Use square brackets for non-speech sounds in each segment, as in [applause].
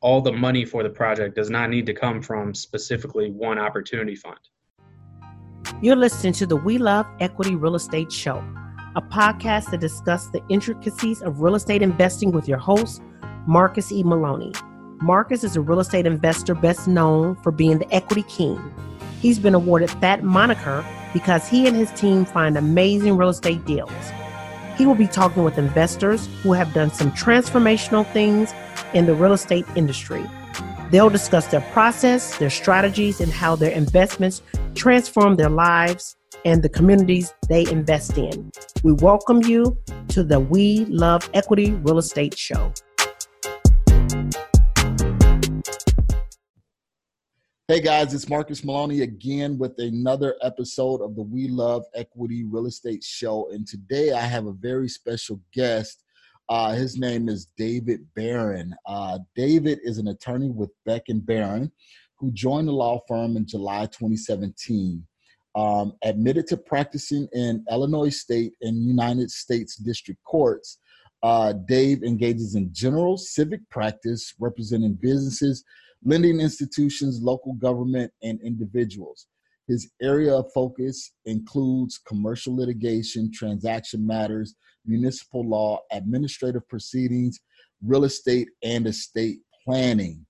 all the money for the project does not need to come from specifically one opportunity fund. You're listening to the We Love Equity Real Estate Show, a podcast that discusses the intricacies of real estate investing with your host, Marcus E. Maloney. Marcus is a real estate investor best known for being the equity king. He's been awarded that moniker because he and his team find amazing real estate deals. He will be talking with investors who have done some transformational things in the real estate industry. They'll discuss their process, their strategies, and how their investments transform their lives and the communities they invest in. We welcome you to the We Love Equity Real Estate Show. Hey guys, it's Marcus Maloney again with another episode of the We Love Equity Real Estate Show. And today I have a very special guest. Uh, his name is David Baron. Uh, David is an attorney with Beck and Baron who joined the law firm in July 2017. Um, admitted to practicing in Illinois State and United States District Courts, uh, Dave engages in general civic practice representing businesses lending institutions, local government, and individuals. His area of focus includes commercial litigation, transaction matters, municipal law, administrative proceedings, real estate, and estate planning.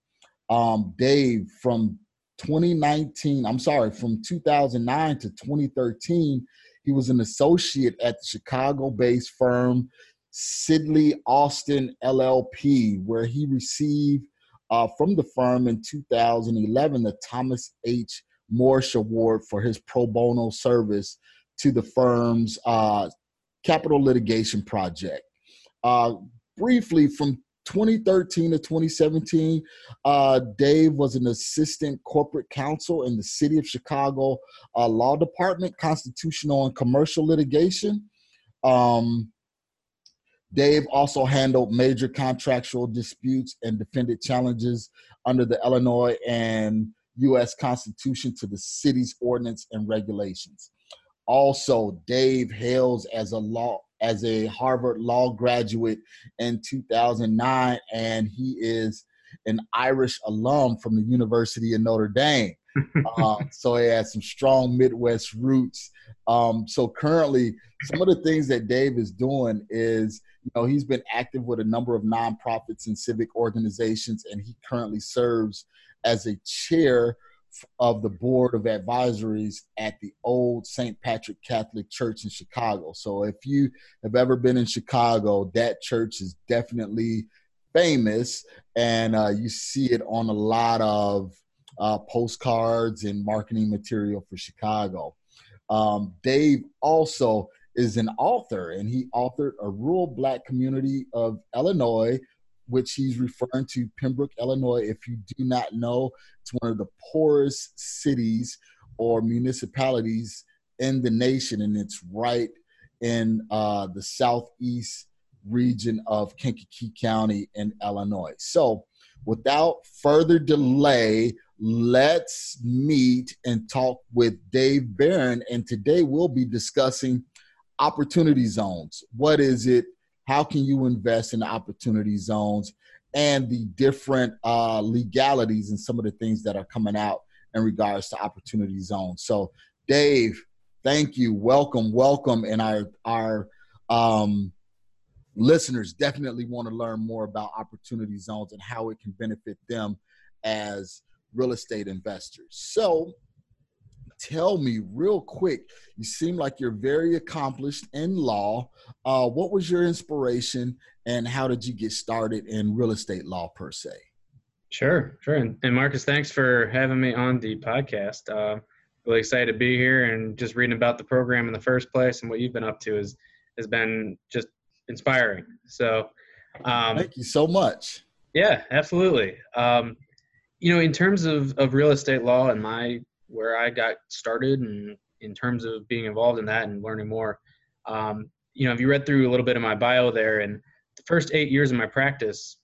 Um, Dave, from 2019, I'm sorry, from 2009 to 2013, he was an associate at the Chicago based firm Sidley Austin LLP, where he received uh, from the firm in 2011 the Thomas H. Morsch Award for his pro bono service to the firm's uh, capital litigation project. Uh, briefly, from 2013 to 2017, uh, Dave was an assistant corporate counsel in the City of Chicago uh, Law Department, Constitutional and Commercial Litigation. Um, Dave also handled major contractual disputes and defended challenges under the Illinois and U.S. Constitution to the city's ordinance and regulations. Also, Dave hails as a law as a Harvard Law graduate in 2009, and he is an Irish alum from the University of Notre Dame. [laughs] uh, so he has some strong Midwest roots. Um, so currently, some of the things that Dave is doing is you know, he's been active with a number of nonprofits and civic organizations, and he currently serves as a chair of the board of advisories at the old St. Patrick Catholic Church in Chicago. So if you have ever been in Chicago, that church is definitely famous, and uh, you see it on a lot of uh, postcards and marketing material for Chicago. Um, Dave also is an author, and he authored a rural black community of Illinois, which he's referring to Pembroke, Illinois. If you do not know, it's one of the poorest cities or municipalities in the nation, and it's right in uh, the southeast region of Kankakee County in Illinois. So, without further delay, let's meet and talk with Dave Baron. And today we'll be discussing opportunity zones. What is it? How can you invest in opportunity zones and the different uh, legalities and some of the things that are coming out in regards to opportunity zones? So, Dave, thank you. Welcome, welcome. And our our um, listeners definitely want to learn more about opportunity zones and how it can benefit them as real estate investors. So, tell me real quick you seem like you're very accomplished in law. Uh, what was your inspiration and how did you get started in real estate law per se? Sure sure. And, and marcus thanks for having me on the podcast. Uh, really excited to be here and just reading about the program in the first place and what you've been up to is has been just inspiring. So um, thank you so much. Yeah absolutely. Um, you know in terms of, of real estate law and my where I got started and in terms of being involved in that and learning more. Um, you know, if you read through a little bit of my bio there, and the first eight years of my practice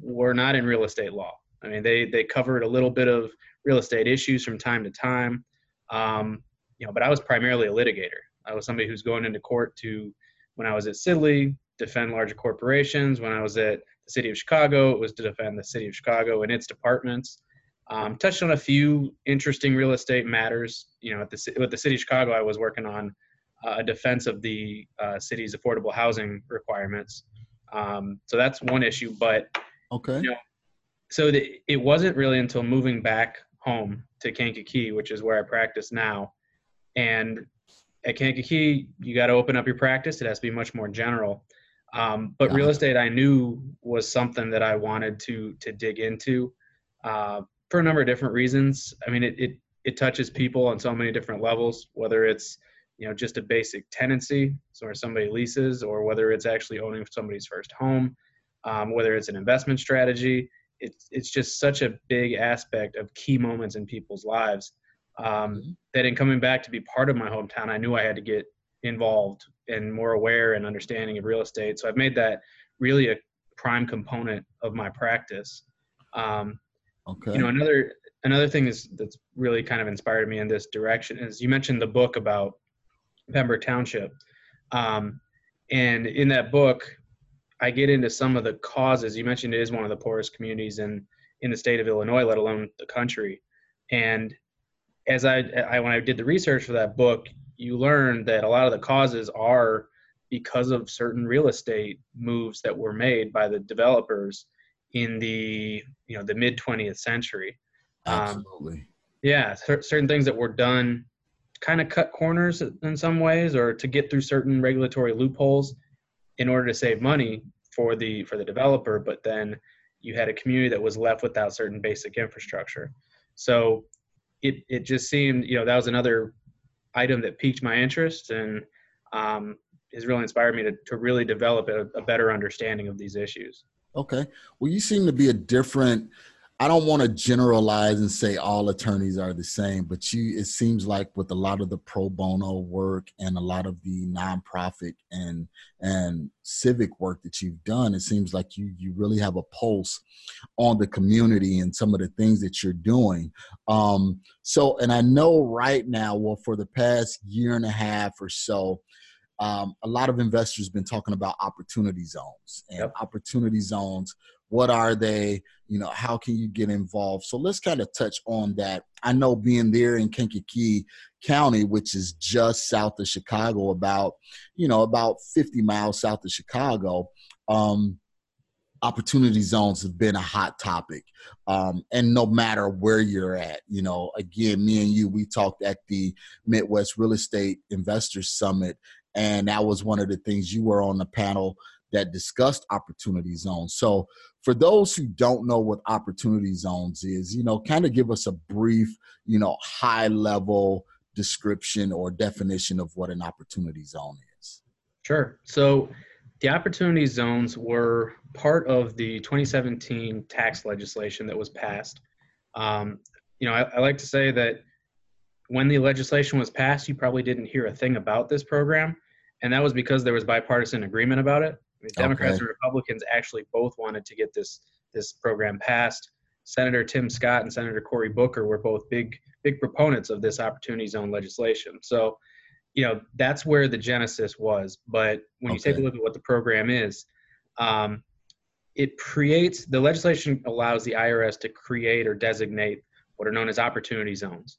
were not in real estate law. I mean, they they covered a little bit of real estate issues from time to time, um, you know, but I was primarily a litigator. I was somebody who's going into court to, when I was at Sidley, defend larger corporations. When I was at the city of Chicago. It was to defend the city of Chicago and its departments. Um, touched on a few interesting real estate matters. You know, at the with the city of Chicago, I was working on uh, a defense of the uh, city's affordable housing requirements. Um, so that's one issue. But okay, you know, so the, it wasn't really until moving back home to Kankakee, which is where I practice now, and at Kankakee, you got to open up your practice. It has to be much more general. Um, but real estate, I knew was something that I wanted to to dig into uh, for a number of different reasons. I mean, it, it it touches people on so many different levels, whether it's you know just a basic tenancy, so where somebody leases, or whether it's actually owning somebody's first home, um, whether it's an investment strategy. It's it's just such a big aspect of key moments in people's lives um, mm-hmm. that in coming back to be part of my hometown, I knew I had to get involved and more aware and understanding of real estate. So I've made that really a prime component of my practice. Um, okay. You know, another another thing is that's really kind of inspired me in this direction is you mentioned the book about Pembroke Township, um, and in that book, I get into some of the causes. You mentioned it is one of the poorest communities in in the state of Illinois, let alone the country. And as I, I when I did the research for that book, you learn that a lot of the causes are because of certain real estate moves that were made by the developers in the you know the mid 20th century. Um, Absolutely. Um, yeah, certain things that were done kind of cut corners in some ways or to get through certain regulatory loopholes in order to save money for the for the developer but then you had a community that was left without certain basic infrastructure so it it just seemed you know that was another item that piqued my interest and um, has really inspired me to to really develop a, a better understanding of these issues. Okay, well, you seem to be a different I don't want to generalize and say all attorneys are the same, but you it seems like with a lot of the pro bono work and a lot of the nonprofit and and civic work that you've done, it seems like you you really have a pulse on the community and some of the things that you're doing. Um, so, and I know right now, well, for the past year and a half or so, um, a lot of investors been talking about opportunity zones and yep. opportunity zones what are they? You know how can you get involved? So let's kind of touch on that. I know being there in kankakee county which is just south of chicago about you know about 50 miles south of chicago um, opportunity zones have been a hot topic um, and no matter where you're at you know again me and you we talked at the midwest real estate investors summit and that was one of the things you were on the panel that discussed opportunity zones. So, for those who don't know what opportunity zones is, you know, kind of give us a brief, you know, high level description or definition of what an opportunity zone is. Sure. So, the opportunity zones were part of the 2017 tax legislation that was passed. Um, you know, I, I like to say that when the legislation was passed, you probably didn't hear a thing about this program, and that was because there was bipartisan agreement about it. I mean, Democrats okay. and Republicans actually both wanted to get this this program passed. Senator Tim Scott and Senator Cory Booker were both big big proponents of this opportunity zone legislation. So, you know, that's where the genesis was. But when okay. you take a look at what the program is, um, it creates the legislation allows the IRS to create or designate what are known as opportunity zones.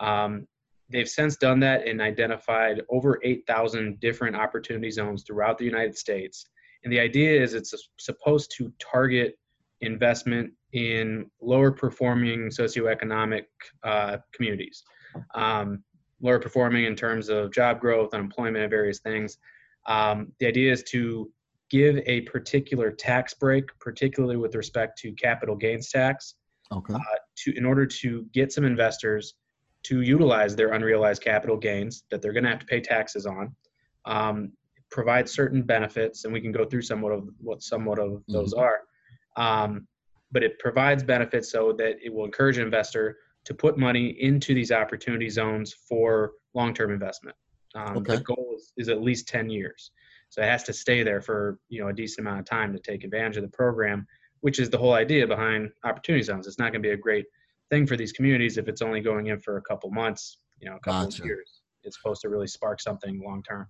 Um, they've since done that and identified over 8,000 different opportunity zones throughout the United States and the idea is it's supposed to target investment in lower performing socioeconomic uh, communities, um, lower performing in terms of job growth, unemployment, and various things. Um, the idea is to give a particular tax break, particularly with respect to capital gains tax, okay. uh, to in order to get some investors to utilize their unrealized capital gains that they're going to have to pay taxes on um, provides certain benefits, and we can go through somewhat of what somewhat of mm-hmm. those are. Um, but it provides benefits so that it will encourage an investor to put money into these opportunity zones for long-term investment. Um, okay. The goal is, is at least 10 years. So it has to stay there for you know a decent amount of time to take advantage of the program, which is the whole idea behind opportunity zones. It's not going to be a great thing for these communities if it's only going in for a couple months, you know, a couple gotcha. of years. It's supposed to really spark something long term.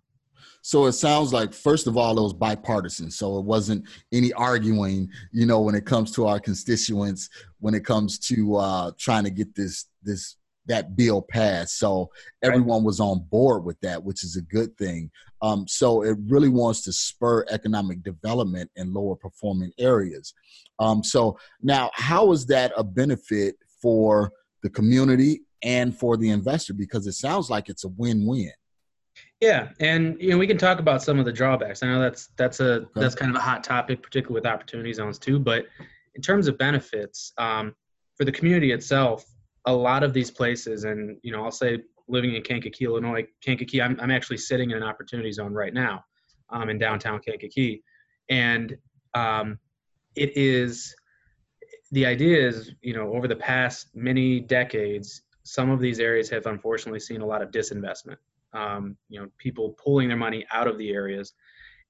So it sounds like, first of all, it was bipartisan. So it wasn't any arguing, you know, when it comes to our constituents, when it comes to uh, trying to get this this that bill passed. So everyone was on board with that, which is a good thing. Um, so it really wants to spur economic development in lower performing areas. Um, so now, how is that a benefit for the community and for the investor? Because it sounds like it's a win-win. Yeah, and you know we can talk about some of the drawbacks. I know that's that's a okay. that's kind of a hot topic, particularly with opportunity zones too. But in terms of benefits um, for the community itself, a lot of these places, and you know I'll say living in Kankakee, Illinois, Kankakee, I'm I'm actually sitting in an opportunity zone right now, um, in downtown Kankakee, and um, it is the idea is you know over the past many decades, some of these areas have unfortunately seen a lot of disinvestment. Um, you know people pulling their money out of the areas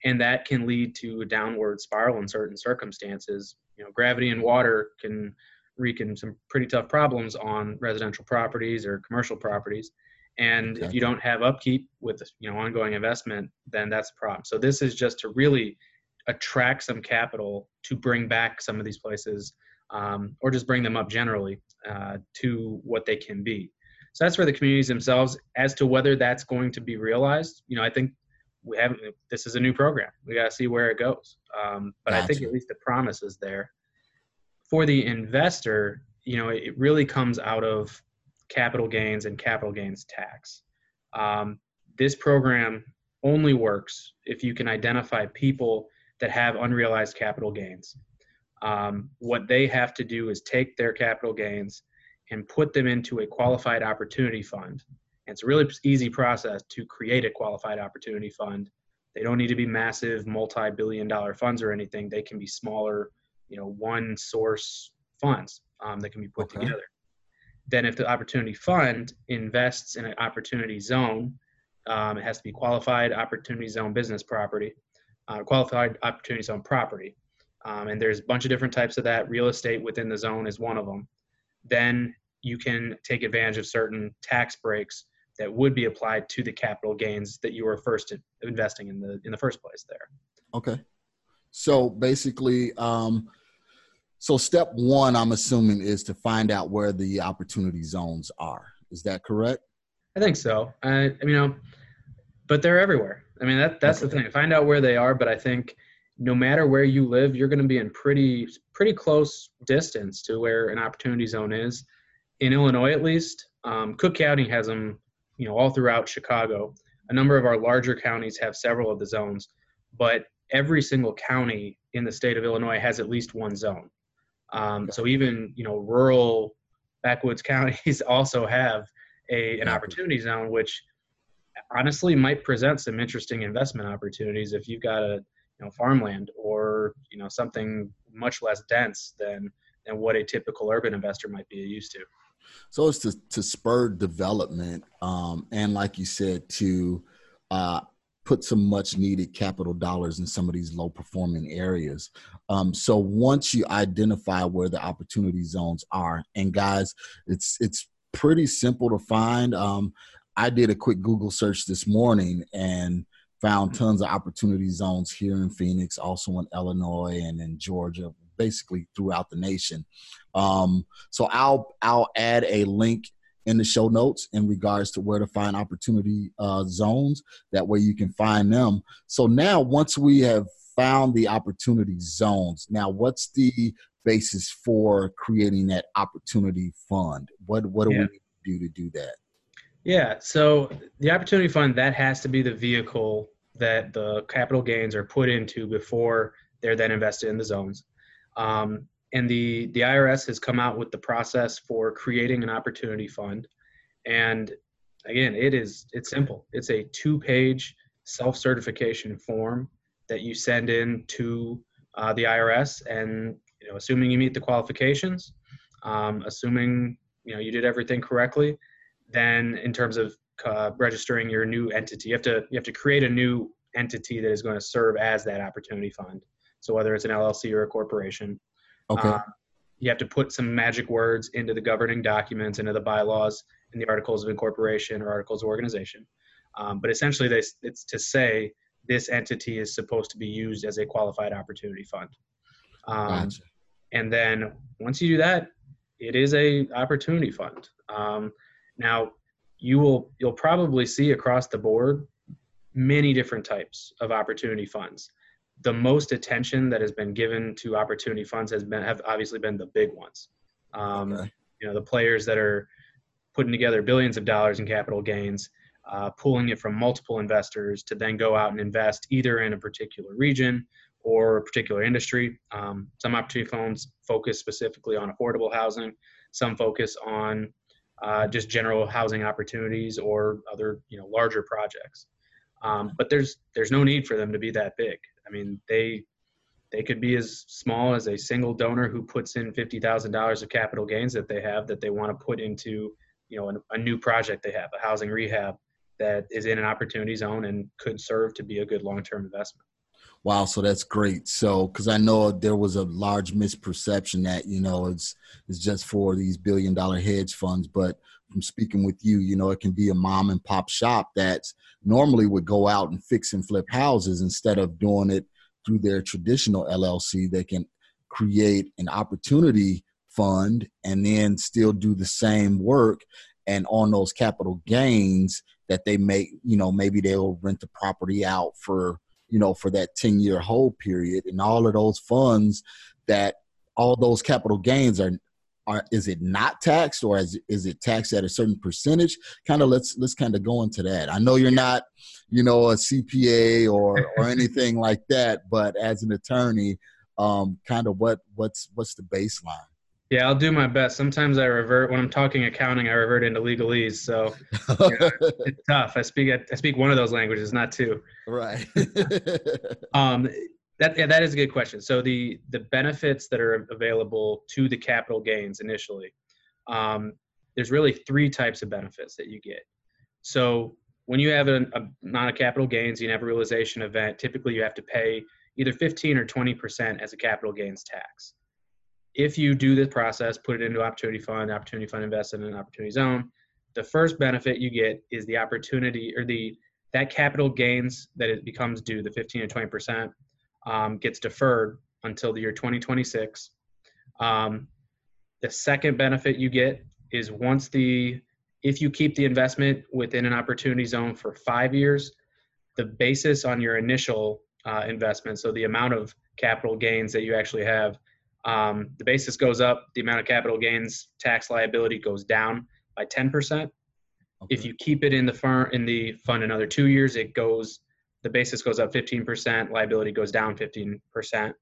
and that can lead to a downward spiral in certain circumstances. You know gravity and water can wreak in some pretty tough problems on residential properties or commercial properties and exactly. if you don't have upkeep with you know ongoing investment then that's a problem. So this is just to really attract some capital to bring back some of these places um, or just bring them up generally uh, to what they can be so that's for the communities themselves. As to whether that's going to be realized, you know, I think we haven't. This is a new program. We got to see where it goes. Um, but gotcha. I think at least the promise is there. For the investor, you know, it really comes out of capital gains and capital gains tax. Um, this program only works if you can identify people that have unrealized capital gains. Um, what they have to do is take their capital gains and put them into a qualified opportunity fund. And it's a really easy process to create a qualified opportunity fund. They don't need to be massive multi-billion dollar funds or anything. They can be smaller, you know, one source funds um, that can be put okay. together. Then if the opportunity fund invests in an opportunity zone, um, it has to be qualified opportunity zone business property, uh, qualified opportunity zone property. Um, and there's a bunch of different types of that. Real estate within the zone is one of them then you can take advantage of certain tax breaks that would be applied to the capital gains that you were first investing in the in the first place there. Okay. So basically, um, so step one, I'm assuming, is to find out where the opportunity zones are. Is that correct? I think so. I, I mean, you know, but they're everywhere. I mean, that that's okay. the thing. Find out where they are, but I think no matter where you live, you're going to be in pretty pretty close distance to where an opportunity zone is. In Illinois, at least, um, Cook County has them, you know, all throughout Chicago. A number of our larger counties have several of the zones, but every single county in the state of Illinois has at least one zone. Um, so even you know rural backwoods [laughs] counties also have a an opportunity zone, which honestly might present some interesting investment opportunities if you've got a you know farmland or you know something much less dense than than what a typical urban investor might be used to. So it's to, to spur development um, and like you said to uh, put some much needed capital dollars in some of these low performing areas. Um, so once you identify where the opportunity zones are and guys it's it's pretty simple to find. Um, i did a quick google search this morning and found tons of opportunity zones here in Phoenix, also in Illinois and in Georgia, basically throughout the nation. Um, so I'll I'll add a link in the show notes in regards to where to find opportunity uh, zones. That way you can find them. So now once we have found the opportunity zones, now what's the basis for creating that opportunity fund? What what do yeah. we do to do that? Yeah, so the opportunity fund that has to be the vehicle that the capital gains are put into before they're then invested in the zones. Um, and the the IRS has come out with the process for creating an opportunity fund. And again, it is it's simple. It's a two-page self-certification form that you send in to uh, the IRS, and you know, assuming you meet the qualifications, um, assuming you know you did everything correctly, then in terms of uh, registering your new entity, you have to you have to create a new entity that is going to serve as that opportunity fund. So whether it's an LLC or a corporation, okay. Uh, you have to put some magic words into the governing documents, into the bylaws, in the articles of incorporation or articles of organization. Um, but essentially, they, it's to say this entity is supposed to be used as a qualified opportunity fund. Um, gotcha. And then once you do that, it is a opportunity fund. Um, now, you will you'll probably see across the board many different types of opportunity funds. The most attention that has been given to opportunity funds has been have obviously been the big ones. Um, okay. You know, the players that are putting together billions of dollars in capital gains, uh, pulling it from multiple investors to then go out and invest either in a particular region or a particular industry. Um, some opportunity funds focus specifically on affordable housing. Some focus on uh, just general housing opportunities or other you know larger projects. Um, but there's there's no need for them to be that big. I mean, they they could be as small as a single donor who puts in fifty thousand dollars of capital gains that they have that they want to put into you know a, a new project they have, a housing rehab that is in an opportunity zone and could serve to be a good long term investment. Wow, so that's great. So, because I know there was a large misperception that you know it's it's just for these billion dollar hedge funds, but from speaking with you, you know, it can be a mom and pop shop that normally would go out and fix and flip houses instead of doing it through their traditional LLC. They can create an opportunity fund and then still do the same work and on those capital gains that they make you know maybe they'll rent the property out for you know for that 10 year hold period and all of those funds that all those capital gains are are is it not taxed or is, is it taxed at a certain percentage? Kind of let's let's kind of go into that. I know you're not you know a cpa or or [laughs] anything like that but as an attorney um kind of what what's what's the baseline yeah, I'll do my best. Sometimes I revert when I'm talking accounting. I revert into legalese, so you [laughs] know, it's tough. I speak I speak one of those languages, not two. Right. [laughs] [laughs] um, that yeah, that is a good question. So the the benefits that are available to the capital gains initially, um, there's really three types of benefits that you get. So when you have a, a not a capital gains, you have a realization event. Typically, you have to pay either 15 or 20 percent as a capital gains tax if you do this process, put it into opportunity fund, opportunity fund invest in an opportunity zone, the first benefit you get is the opportunity or the that capital gains that it becomes due, the 15 to 20 percent, um, gets deferred until the year 2026. Um, the second benefit you get is once the if you keep the investment within an opportunity zone for five years, the basis on your initial uh, investment, so the amount of capital gains that you actually have, um, the basis goes up, the amount of capital gains tax liability goes down by 10%. Okay. If you keep it in the firm in the fund another two years, it goes the basis goes up 15%, liability goes down 15%.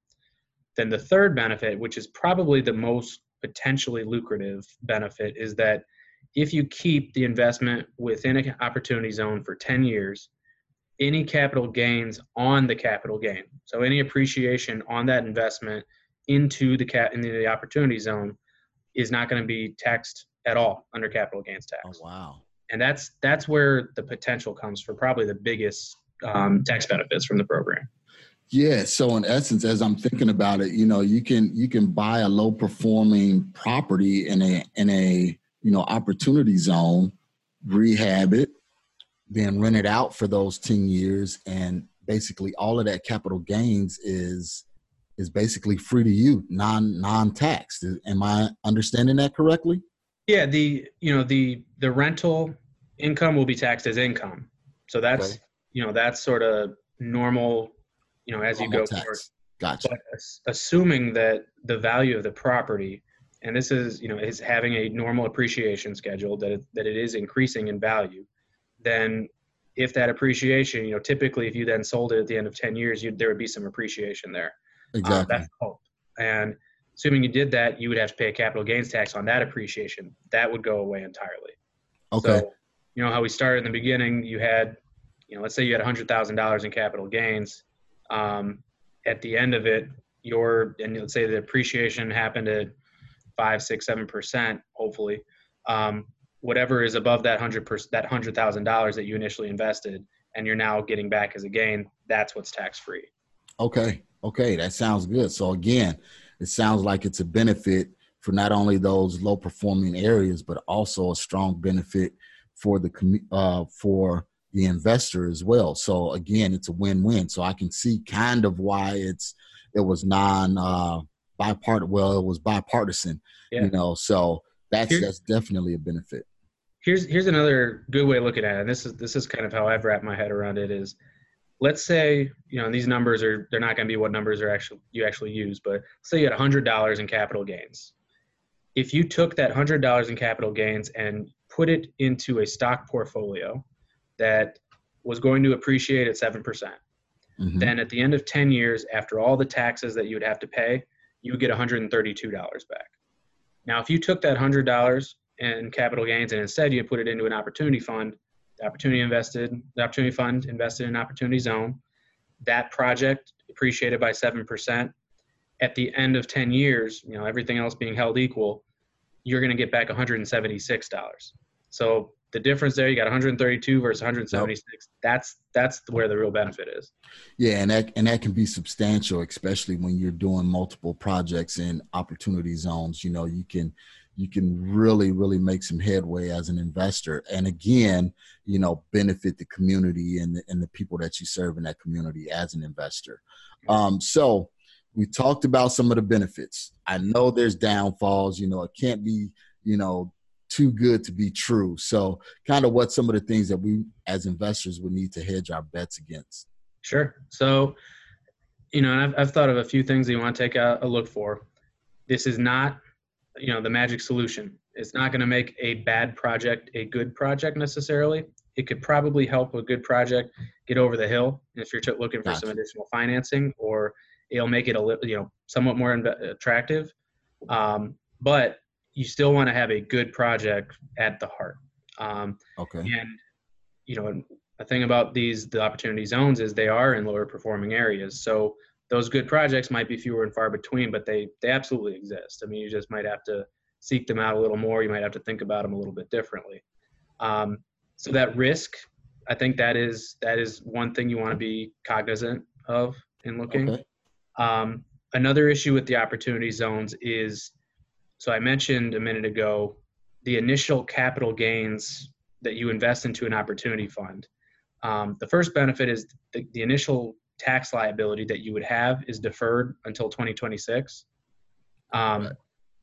Then the third benefit, which is probably the most potentially lucrative benefit, is that if you keep the investment within an opportunity zone for 10 years, any capital gains on the capital gain, so any appreciation on that investment into the cat into the opportunity zone is not going to be taxed at all under capital gains tax. Oh, wow. And that's that's where the potential comes for probably the biggest um, tax benefits from the program. Yeah. So in essence, as I'm thinking about it, you know, you can you can buy a low performing property in a in a you know opportunity zone, rehab it, then rent it out for those 10 years and basically all of that capital gains is is basically free to you, non non taxed. Am I understanding that correctly? Yeah, the you know the the rental income will be taxed as income, so that's okay. you know that's sort of normal. You know, as normal you go tax. forward. Gotcha. But assuming that the value of the property, and this is you know is having a normal appreciation schedule that it, that it is increasing in value, then if that appreciation, you know, typically if you then sold it at the end of ten years, you there would be some appreciation there. Exactly. Uh, that's hope. And assuming you did that, you would have to pay a capital gains tax on that appreciation. That would go away entirely. Okay. So, you know how we started in the beginning. You had, you know, let's say you had hundred thousand dollars in capital gains. Um, at the end of it, your and let's say the appreciation happened at five, six, seven percent. Hopefully, um, whatever is above that hundred percent, that hundred thousand dollars that you initially invested, and you're now getting back as a gain. That's what's tax free. Okay. Okay, that sounds good. So again, it sounds like it's a benefit for not only those low performing areas, but also a strong benefit for the uh, for the investor as well. So again, it's a win-win. So I can see kind of why it's it was non uh bipartisan well, it was bipartisan, yeah. you know. So that's that's definitely a benefit. Here's here's another good way of looking at it. And this is this is kind of how I've wrapped my head around it is let's say you know these numbers are they're not going to be what numbers are actually you actually use but say you had $100 in capital gains if you took that $100 in capital gains and put it into a stock portfolio that was going to appreciate at 7%. percent mm hmm Then at the end of 10 years, after all the taxes that you would have to pay, you would get $132 back. Now, if you took that $100 in capital gains and instead you put it into an opportunity fund, the opportunity invested, the opportunity fund invested in opportunity zone, that project appreciated by 7%. At the end of 10 years, you know, everything else being held equal, you're going to get back $176. So the difference there, you got 132 versus 176. Yep. That's that's where the real benefit is. Yeah, and that and that can be substantial, especially when you're doing multiple projects in opportunity zones. You know, you can you can really really make some headway as an investor, and again, you know, benefit the community and the, and the people that you serve in that community as an investor. Um, so we talked about some of the benefits. I know there's downfalls. You know, it can't be you know too good to be true. So, kind of what some of the things that we as investors would need to hedge our bets against. Sure. So, you know, I've, I've thought of a few things that you want to take a, a look for. This is not, you know, the magic solution. It's not going to make a bad project a good project necessarily. It could probably help a good project get over the hill if you're looking for gotcha. some additional financing, or it'll make it a little, you know, somewhat more attractive. Um, but you still want to have a good project at the heart. Um, okay. And you know, a thing about these the opportunity zones is they are in lower performing areas. So those good projects might be fewer and far between, but they they absolutely exist. I mean, you just might have to seek them out a little more. You might have to think about them a little bit differently. Um, so that risk, I think that is that is one thing you want to be cognizant of in looking. Okay. Um, another issue with the opportunity zones is so I mentioned a minute ago the initial capital gains that you invest into an opportunity fund. Um, the first benefit is the, the, initial tax liability that you would have is deferred until 2026. Um, right.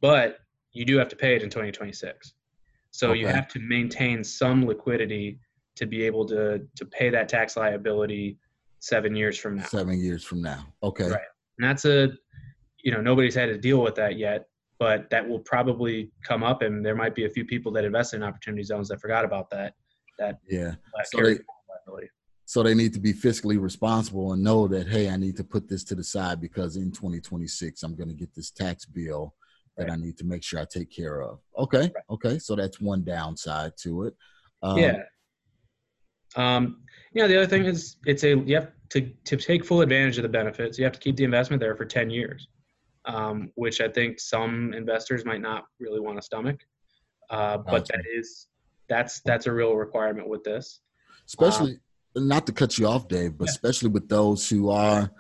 But you do have to pay it in 2026. So okay. you have to maintain some liquidity to be able to to pay that tax liability seven years from now. Seven years from now. Okay. Right. And that's a you know nobody's had to deal with that yet but that will probably come up and there might be a few people that invest in opportunity zones that forgot about that that yeah so they, so they need to be fiscally responsible and know that hey i need to put this to the side because in 2026 i'm going to get this tax bill that right. i need to make sure i take care of okay right. okay so that's one downside to it um, yeah um, you know the other thing is it's a you have to to take full advantage of the benefits you have to keep the investment there for 10 years um, which I think some investors might not really want to stomach. Uh, but that is that's that's a real requirement with this. Especially, not to cut you off, Dave, but yeah. especially with those who are.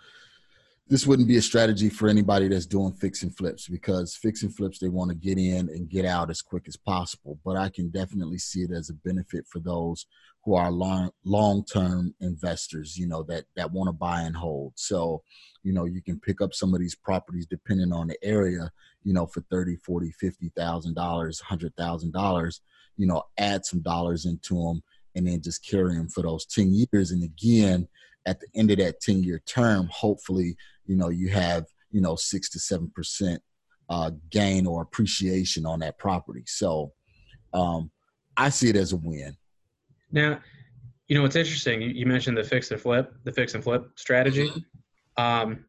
This wouldn't be a strategy for anybody that's doing fix and flips because fix and flips they want to get in and get out as quick as possible. But I can definitely see it as a benefit for those who are long long term investors, you know, that that want to buy and hold. So, you know, you can pick up some of these properties depending on the area, you know, for 30, 40, 50,000 dollars, hundred thousand dollars, you know, add some dollars into them and then just carry them for those 10 years. And again, at the end of that 10 year term, hopefully, you know, you have, you know, six to seven percent uh, gain or appreciation on that property. So um, I see it as a win. Now, you know what's interesting? You, you mentioned the fix and flip, the fix and flip strategy, mm-hmm. um,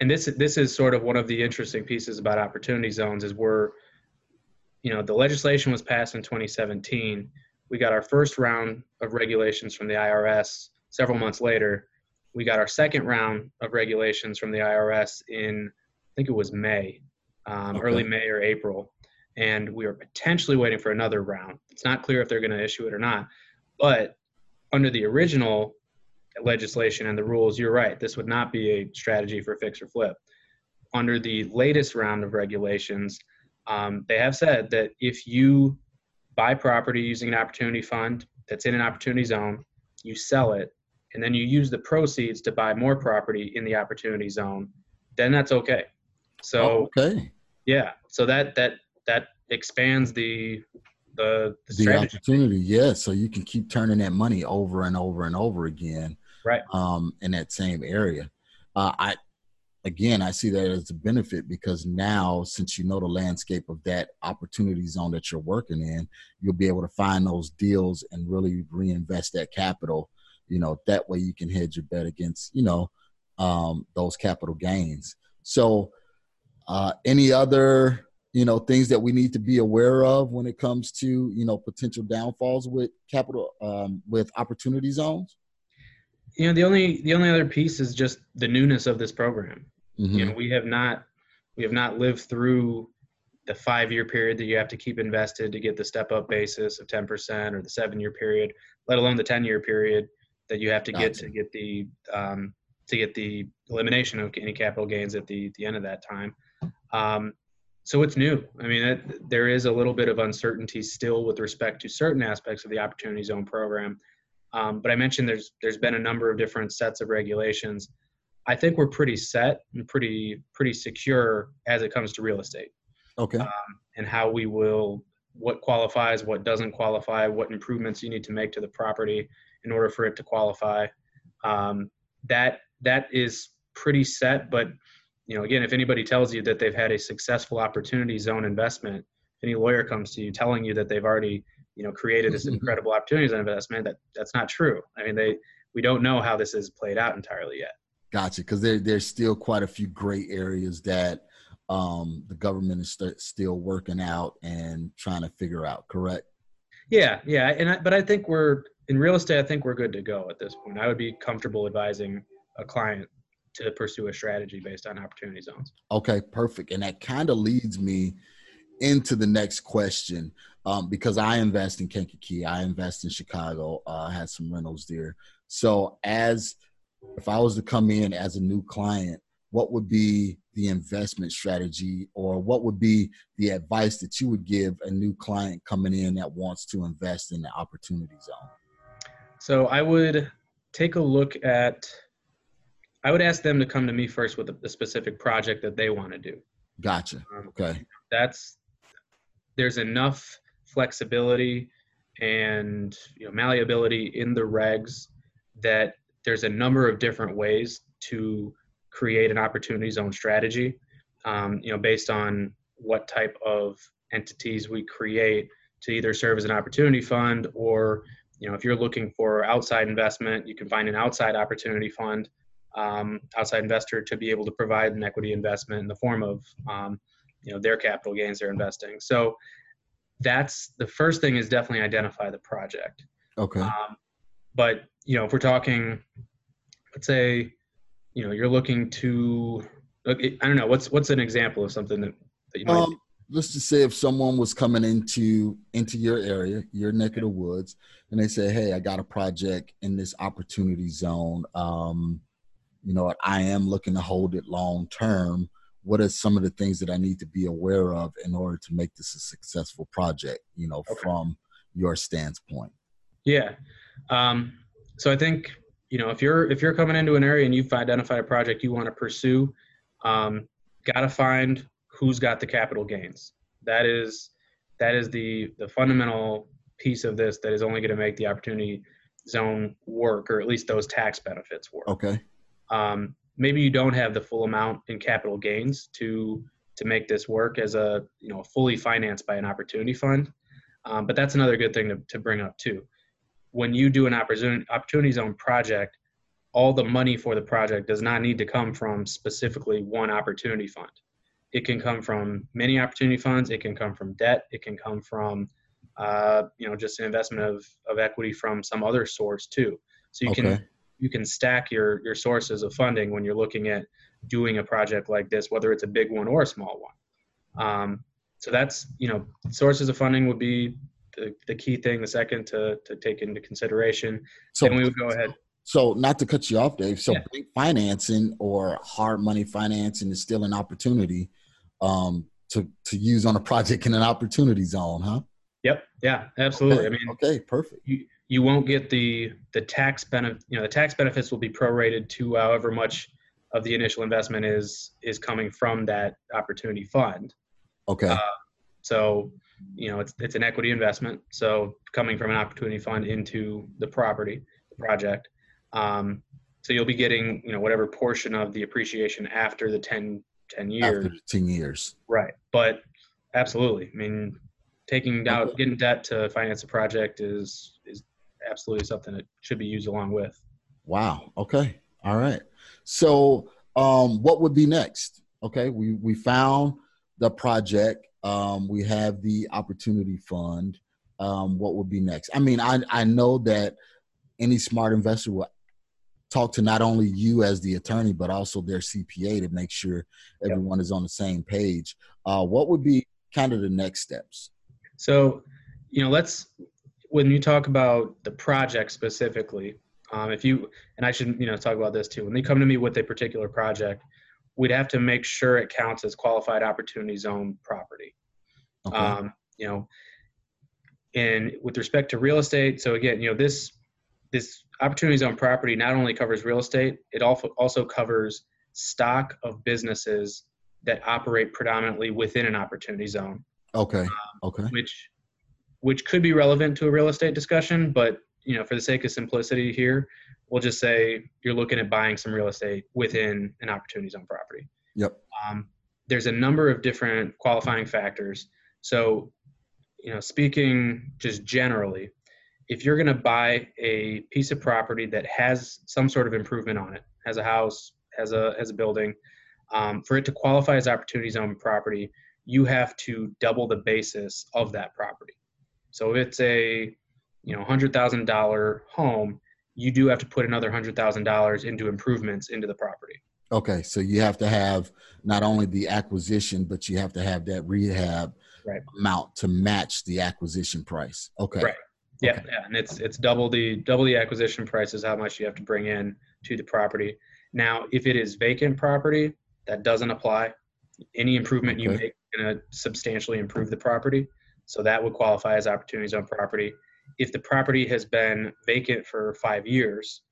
and this this is sort of one of the interesting pieces about opportunity zones is we're, you know, the legislation was passed in 2017. We got our first round of regulations from the IRS several months later. We got our second round of regulations from the IRS in, I think it was May, um, okay. early May or April and we are potentially waiting for another round. It's not clear if they're going to issue it or not. But under the original legislation and the rules, you're right. This would not be a strategy for fix or flip. Under the latest round of regulations, um, they have said that if you buy property using an opportunity fund that's in an opportunity zone, you sell it, and then you use the proceeds to buy more property in the opportunity zone, then that's okay. So oh, okay, yeah, so that that that expands the the, the, the opportunity. Yeah, so you can keep turning that money over and over and over again, right? Um, in that same area. Uh, I again, I see that as a benefit because now, since you know the landscape of that opportunity zone that you're working in, you'll be able to find those deals and really reinvest that capital. You know, that way you can hedge your bet against, you know, um, those capital gains. So, uh, any other, you know, things that we need to be aware of when it comes to, you know, potential downfalls with capital, um, with opportunity zones? You know, the only the only other piece is just the newness of this program. Mm-hmm. You know, we have not we have not lived through the five year period that you have to keep invested to get the step up basis of 10% or the seven year period, let alone the 10 year period that you have to gotcha. get to get the um, to get the elimination of any capital gains at the the end of that time. Um, so it's new. I mean, it, there is a little bit of uncertainty still with respect to certain aspects of the Opportunity Zone program. Um, but I mentioned there's there's been a number of different sets of regulations I think we're pretty set and pretty pretty secure as it comes to real estate. Okay. Um, and how we will what qualifies, what doesn't qualify, what improvements you need to make to the property in order for it to qualify. Um, that that is pretty set. But you know, again, if anybody tells you that they've had a successful opportunity zone investment, if any lawyer comes to you telling you that they've already you know created this [laughs] mm-hmm. incredible opportunity zone investment, that that's not true. I mean, they we don't know how this is played out entirely yet. Gotcha. Because there, there's still quite a few gray areas that um, the government is st- still working out and trying to figure out. Correct? Yeah, yeah. And I, but I think we're in real estate. I think we're good to go at this point. I would be comfortable advising a client to pursue a strategy based on opportunity zones. Okay, perfect. And that kind of leads me into the next question um, because I invest in Kankakee, I invest in Chicago. Uh, I had some rentals there. So as if I was to come in as a new client, what would be the investment strategy or what would be the advice that you would give a new client coming in that wants to invest in the opportunity zone? So I would take a look at, I would ask them to come to me first with a, a specific project that they want to do. Gotcha. Um, okay. That's, there's enough flexibility and you know malleability in the regs that there's a number of different ways to create an opportunity zone strategy, um, you know, based on what type of entities we create to either serve as an opportunity fund or, you know, if you're looking for outside investment, you can find an outside opportunity fund, um, outside investor to be able to provide an equity investment in the form of, um, you know, their capital gains they're investing. So that's the first thing is definitely identify the project. Okay. Um, but you know, if we're talking, let's say, you know, you're looking to, I don't know, what's what's an example of something that, that you might. Um, let's just say if someone was coming into into your area, your neck of the woods, and they say, "Hey, I got a project in this opportunity zone. Um, you know, I am looking to hold it long term. What are some of the things that I need to be aware of in order to make this a successful project? You know, okay. from your standpoint." Yeah. Um, so I think you know if you're if you're coming into an area and you've identified a project you want to pursue, um, got to find who's got the capital gains. That is that is the the fundamental piece of this that is only going to make the opportunity zone work, or at least those tax benefits work. Okay. Um, maybe you don't have the full amount in capital gains to to make this work as a you know fully financed by an opportunity fund. Um, but that's another good thing to, to bring up too when you do an opportunity, opportunity zone project, all the money for the project does not need to come from specifically one opportunity fund. It can come from many opportunity funds. It can come from debt. It can come from, uh, you know, just an investment of, of equity from some other source too. So you okay. can you can stack your your sources of funding when you're looking at doing a project like this, whether it's a big one or a small one. Um, so that's you know sources of funding would be the, the key thing, the second to, to take into consideration. So then we would go ahead. So not to cut you off, Dave. So yeah. financing or hard money financing is still an opportunity um, to to use on a project in an opportunity zone, huh? Yep. Yeah. Absolutely. Okay. I mean, okay, perfect. You, you won't get the the tax benefit. You know, the tax benefits will be prorated to however much of the initial investment is is coming from that opportunity fund. Okay. Uh, so, you know, it's it's an equity investment. So coming from an opportunity fund into the property, the project. Um, so you'll be getting, you know, whatever portion of the appreciation after the 10, 10 years. After 10 years. Right. But absolutely. I mean, taking out, okay. getting debt to finance a project is, is absolutely something that should be used along with. Wow. Okay. All right. So, um, what would be next? Okay. We, we found the project. Um, we have the opportunity fund. Um, what would be next? I mean, I, I know that any smart investor will talk to not only you as the attorney, but also their CPA to make sure everyone yep. is on the same page. Uh, what would be kind of the next steps? So, you know, let's when you talk about the project specifically, um, if you and I should you know talk about this too. When they come to me with a particular project, we'd have to make sure it counts as qualified opportunity zone property. Okay. Um, you know, and with respect to real estate, so again, you know this this opportunity zone property not only covers real estate, it also also covers stock of businesses that operate predominantly within an opportunity zone. Okay. Um, okay. Which which could be relevant to a real estate discussion, but you know, for the sake of simplicity here, we'll just say you're looking at buying some real estate within an opportunity zone property. Yep. Um, there's a number of different qualifying factors. So, you know, speaking just generally, if you're going to buy a piece of property that has some sort of improvement on it, has a house, has a has a building, um, for it to qualify as opportunity zone property, you have to double the basis of that property. So if it's a you know hundred thousand dollar home, you do have to put another hundred thousand dollars into improvements into the property. Okay, so you have to have not only the acquisition, but you have to have that rehab right. amount to match the acquisition price. Okay. Right. Yeah, okay. yeah, and it's it's double the double the acquisition price is how much you have to bring in to the property. Now, if it is vacant property, that doesn't apply. Any improvement okay. you make is going to substantially improve the property, so that would qualify as opportunity zone property. If the property has been vacant for five years,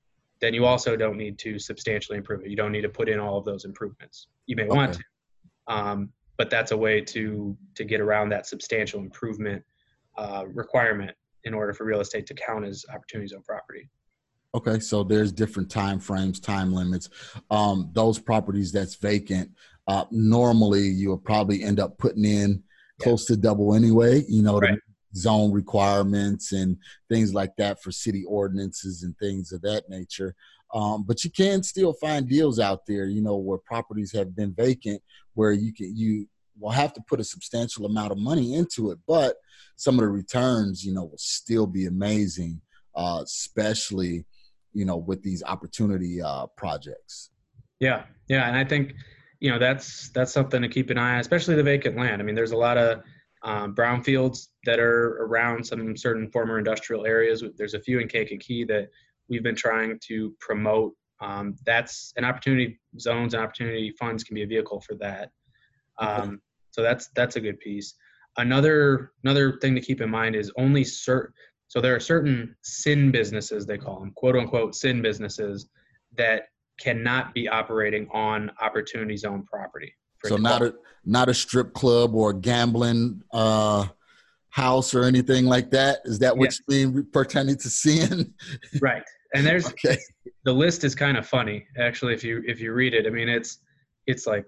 then you also don't need to substantially improve it. You don't need to put in all of those improvements. You may okay. want to, um, but that's a way to to get around that substantial improvement uh, requirement in order for real estate to count as opportunity zone property. Okay, so there's different time frames, time limits. Um, those properties that's vacant, uh, normally you'll probably end up putting in close yeah. to double anyway. You know, right. Zone requirements and things like that for city ordinances and things of that nature. Um, but you can still find deals out there, you know, where properties have been vacant, where you can you will have to put a substantial amount of money into it, but some of the returns, you know, will still be amazing, uh, especially, you know, with these opportunity uh, projects. Yeah, yeah, and I think, you know, that's that's something to keep an eye on, especially the vacant land. I mean, there's a lot of um, brownfields that are around some certain former industrial areas. There's a few in Kankakee that we've been trying to promote. Um, that's an opportunity zones and opportunity funds can be a vehicle for that. Um, so that's that's a good piece. Another another thing to keep in mind is only certain. So there are certain sin businesses they call them, quote unquote sin businesses, that cannot be operating on opportunity zone property. So not a not a strip club or a gambling uh, house or anything like that. Is that what's yes. being pertaining to sin? [laughs] right. And there's okay. the list is kind of funny actually if you if you read it. I mean it's it's like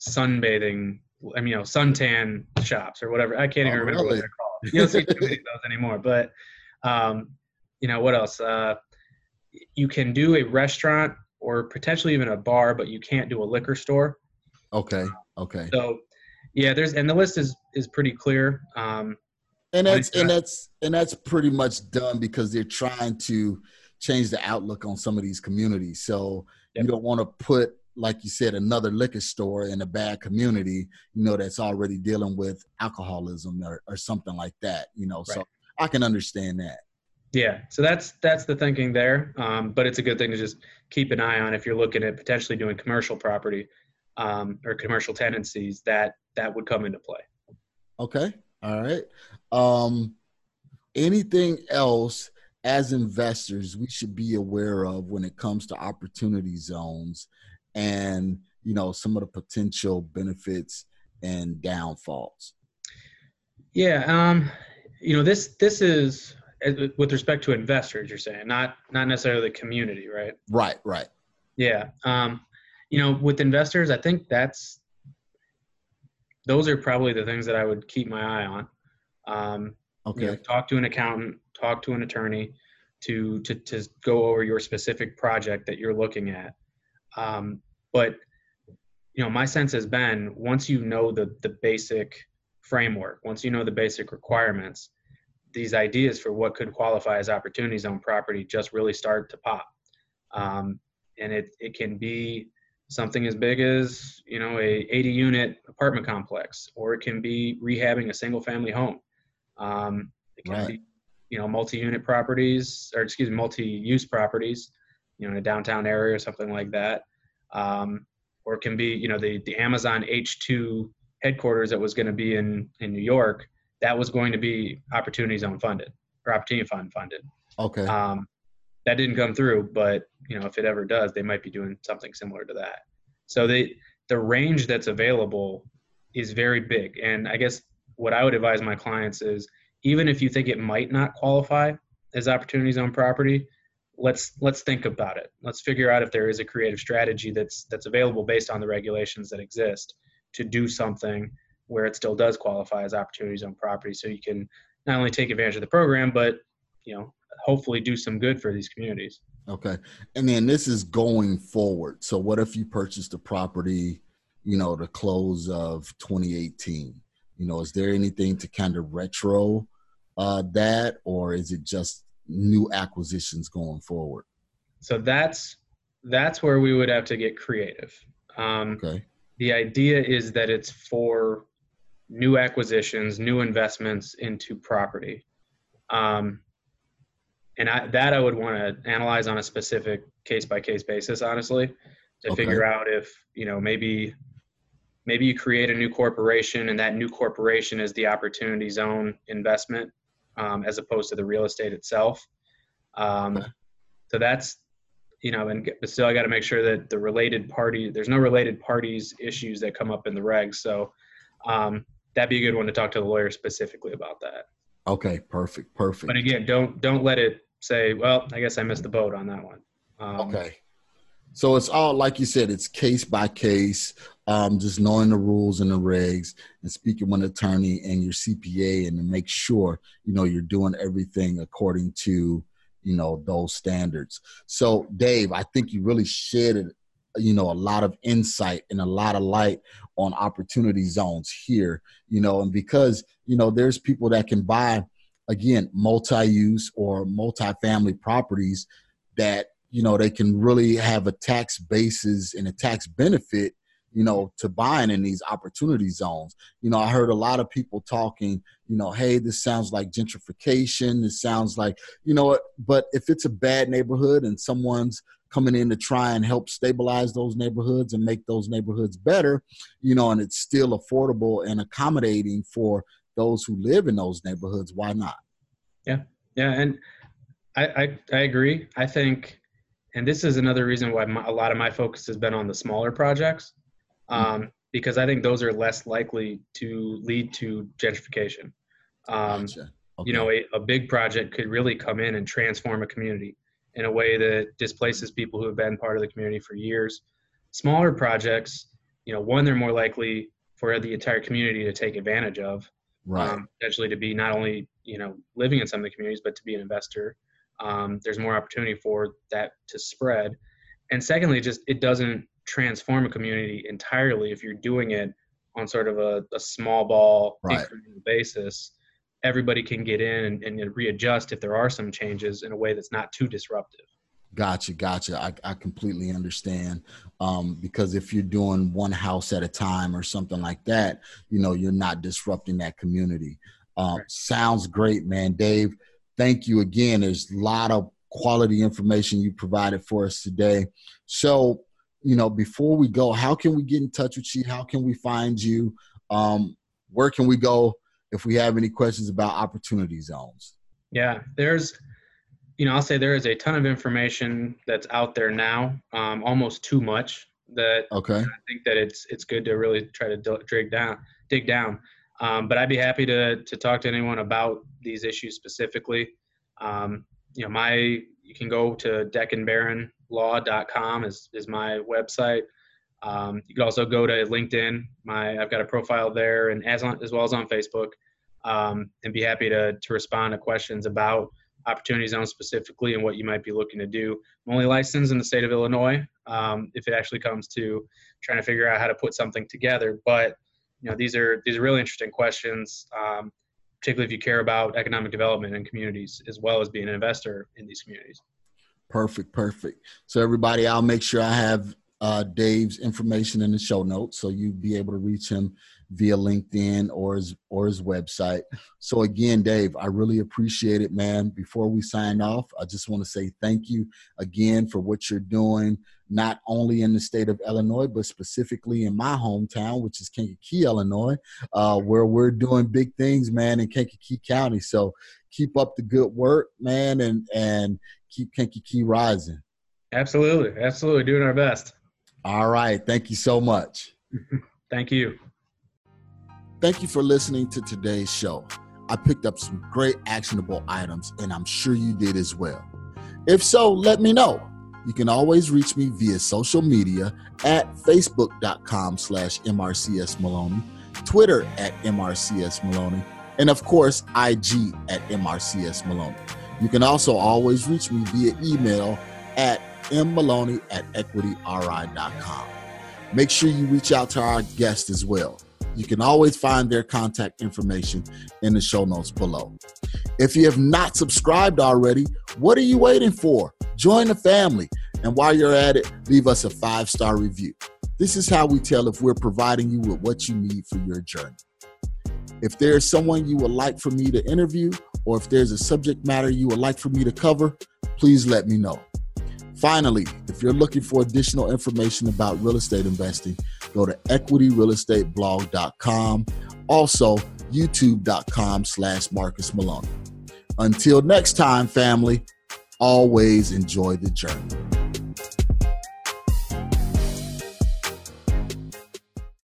sunbathing, I mean, you know, suntan shops or whatever. I can't even oh, remember really? what they're called. You don't see too many of [laughs] those anymore. But, um, you know, what else? Uh, you can do a restaurant or potentially even a bar, but you can't do a liquor store. Okay. Okay. So, yeah, there's and the list is is pretty clear. Um, and that's and that's and that's pretty much done because they're trying to change the outlook on some of these communities. So yep. you don't want to put like you said, another liquor store in a bad community, you know, that's already dealing with alcoholism or, or something like that, you know. Right. So I can understand that. Yeah, so that's that's the thinking there. Um, but it's a good thing to just keep an eye on if you're looking at potentially doing commercial property um, or commercial tenancies that that would come into play. Okay, all right. Um, anything else as investors we should be aware of when it comes to opportunity zones and you know some of the potential benefits and downfalls yeah um you know this this is with respect to investors you're saying not not necessarily the community right right right yeah um you know with investors i think that's those are probably the things that i would keep my eye on. Um okay. you know, talk to an accountant talk to an attorney to to to go over your specific project that you're looking at. Um but you know my sense has been once you know the the basic framework once you know the basic requirements these ideas for what could qualify as opportunity zone property just really start to pop. Um, and it, it can be something as big as, you know, a 80 unit apartment complex, or it can be rehabbing a single family home. Um, it can right. be, you know, multi-unit properties or excuse me, multi-use properties, you know, in a downtown area or something like that. Um, or it can be, you know, the, the Amazon H2 headquarters that was going to be in, in New York that was going to be opportunity zone funded or opportunity fund funded. Okay. Um, that didn't come through, but you know, if it ever does, they might be doing something similar to that. So they, the range that's available is very big. And I guess what I would advise my clients is even if you think it might not qualify as opportunity zone property, let's let's think about it. Let's figure out if there is a creative strategy that's that's available based on the regulations that exist to do something where it still does qualify as opportunity zone property. So you can not only take advantage of the program, but you know, hopefully do some good for these communities. Okay. And then this is going forward. So what if you purchased a property, you know, the close of 2018? You know, is there anything to kind of retro uh, that, or is it just new acquisitions going forward? So that's that's where we would have to get creative. Um, okay. The idea is that it's for new acquisitions, new investments into property. Um, and I, that I would want to analyze on a specific case by case basis, honestly, to okay. figure out if you know maybe maybe you create a new corporation and that new corporation is the opportunity zone investment um, as opposed to the real estate itself. Um, okay. So that's you know, and but still I got to make sure that the related party there's no related parties issues that come up in the regs. So um, that'd be a good one to talk to the lawyer specifically about that. Okay, perfect, perfect. But again, don't don't let it say, well, I guess I missed the boat on that one. Um, okay. So it's all like you said, it's case by case. Um, just knowing the rules and the regs, and speaking with an attorney and your CPA, and to make sure you know you're doing everything according to you know those standards. So, Dave, I think you really shed you know a lot of insight and a lot of light on opportunity zones here you know and because you know there's people that can buy again multi-use or multi-family properties that you know they can really have a tax basis and a tax benefit you know to buying in these opportunity zones. You know i heard a lot of people talking you know hey this sounds like gentrification. This sounds like you know but if it's a bad neighborhood and someone's coming in to try and help stabilize those neighborhoods and make those neighborhoods better, you know, and it's still affordable and accommodating for those who live in those neighborhoods. Why not? Yeah, yeah, and I I, I agree. I think, and this is another reason why my, a lot of my focus has been on the smaller projects, um, mm-hmm. because I think those are less likely to lead to gentrification. Um, gotcha. okay. You know, a, a big project could really come in and transform a community in a way that displaces people who have been part of the community for years. Smaller projects, you know, one, they're more likely for the entire community to take advantage of. Right. Um, potentially to be not only, you know, living in some of the communities, but to be an investor. Um, there's more opportunity for that to spread. And secondly, just it doesn't transform a community entirely if you're doing it on sort of a, a small ball right. basis everybody can get in and, and, readjust if there are some changes in a way that's not too disruptive. Gotcha, gotcha. I, I completely understand. Um, because if you're doing one house at a time or something like that, you know, you're not disrupting that community. Um, right. Sounds great, man. Dave, thank you again. There's a lot of quality information you provided for us today. So, you know, before we go, how can we get in touch with you? How can we find you? Um, where can we go if we have any questions about opportunity zones. Yeah, there's you know, I'll say there is a ton of information that's out there now, um, almost too much. That okay, I think that it's it's good to really try to dig down, dig down. Um, but I'd be happy to to talk to anyone about these issues specifically. Um, you know, my you can go to deckenbaronlaw.com is is my website. Um, you can also go to LinkedIn. My I've got a profile there, and as on, as well as on Facebook, um, and be happy to to respond to questions about opportunity zone specifically and what you might be looking to do. I'm only licensed in the state of Illinois. Um, if it actually comes to trying to figure out how to put something together, but you know these are these are really interesting questions, um, particularly if you care about economic development in communities as well as being an investor in these communities. Perfect, perfect. So everybody, I'll make sure I have uh, Dave's information in the show notes so you'd be able to reach him via LinkedIn or his or his website. So again, Dave, I really appreciate it, man. Before we sign off, I just want to say thank you again for what you're doing, not only in the state of Illinois, but specifically in my hometown, which is Kankakee, Illinois, uh, where we're doing big things, man, in Kankakee County. So keep up the good work, man, and and keep Kankakee rising. Absolutely, absolutely, doing our best. All right, thank you so much. [laughs] thank you. Thank you for listening to today's show. I picked up some great actionable items, and I'm sure you did as well. If so, let me know. You can always reach me via social media at facebook.com slash mrcsmaloney, Twitter at mrcsmaloney, and of course, IG at mrcsmaloney. You can also always reach me via email at mmaloney at equityri.com. Make sure you reach out to our guest as well. You can always find their contact information in the show notes below. If you have not subscribed already, what are you waiting for? Join the family. And while you're at it, leave us a five star review. This is how we tell if we're providing you with what you need for your journey. If there's someone you would like for me to interview, or if there's a subject matter you would like for me to cover, please let me know. Finally, if you're looking for additional information about real estate investing, go to equityrealestateblog.com. Also, youtube.com slash Marcus Maloney. Until next time, family, always enjoy the journey.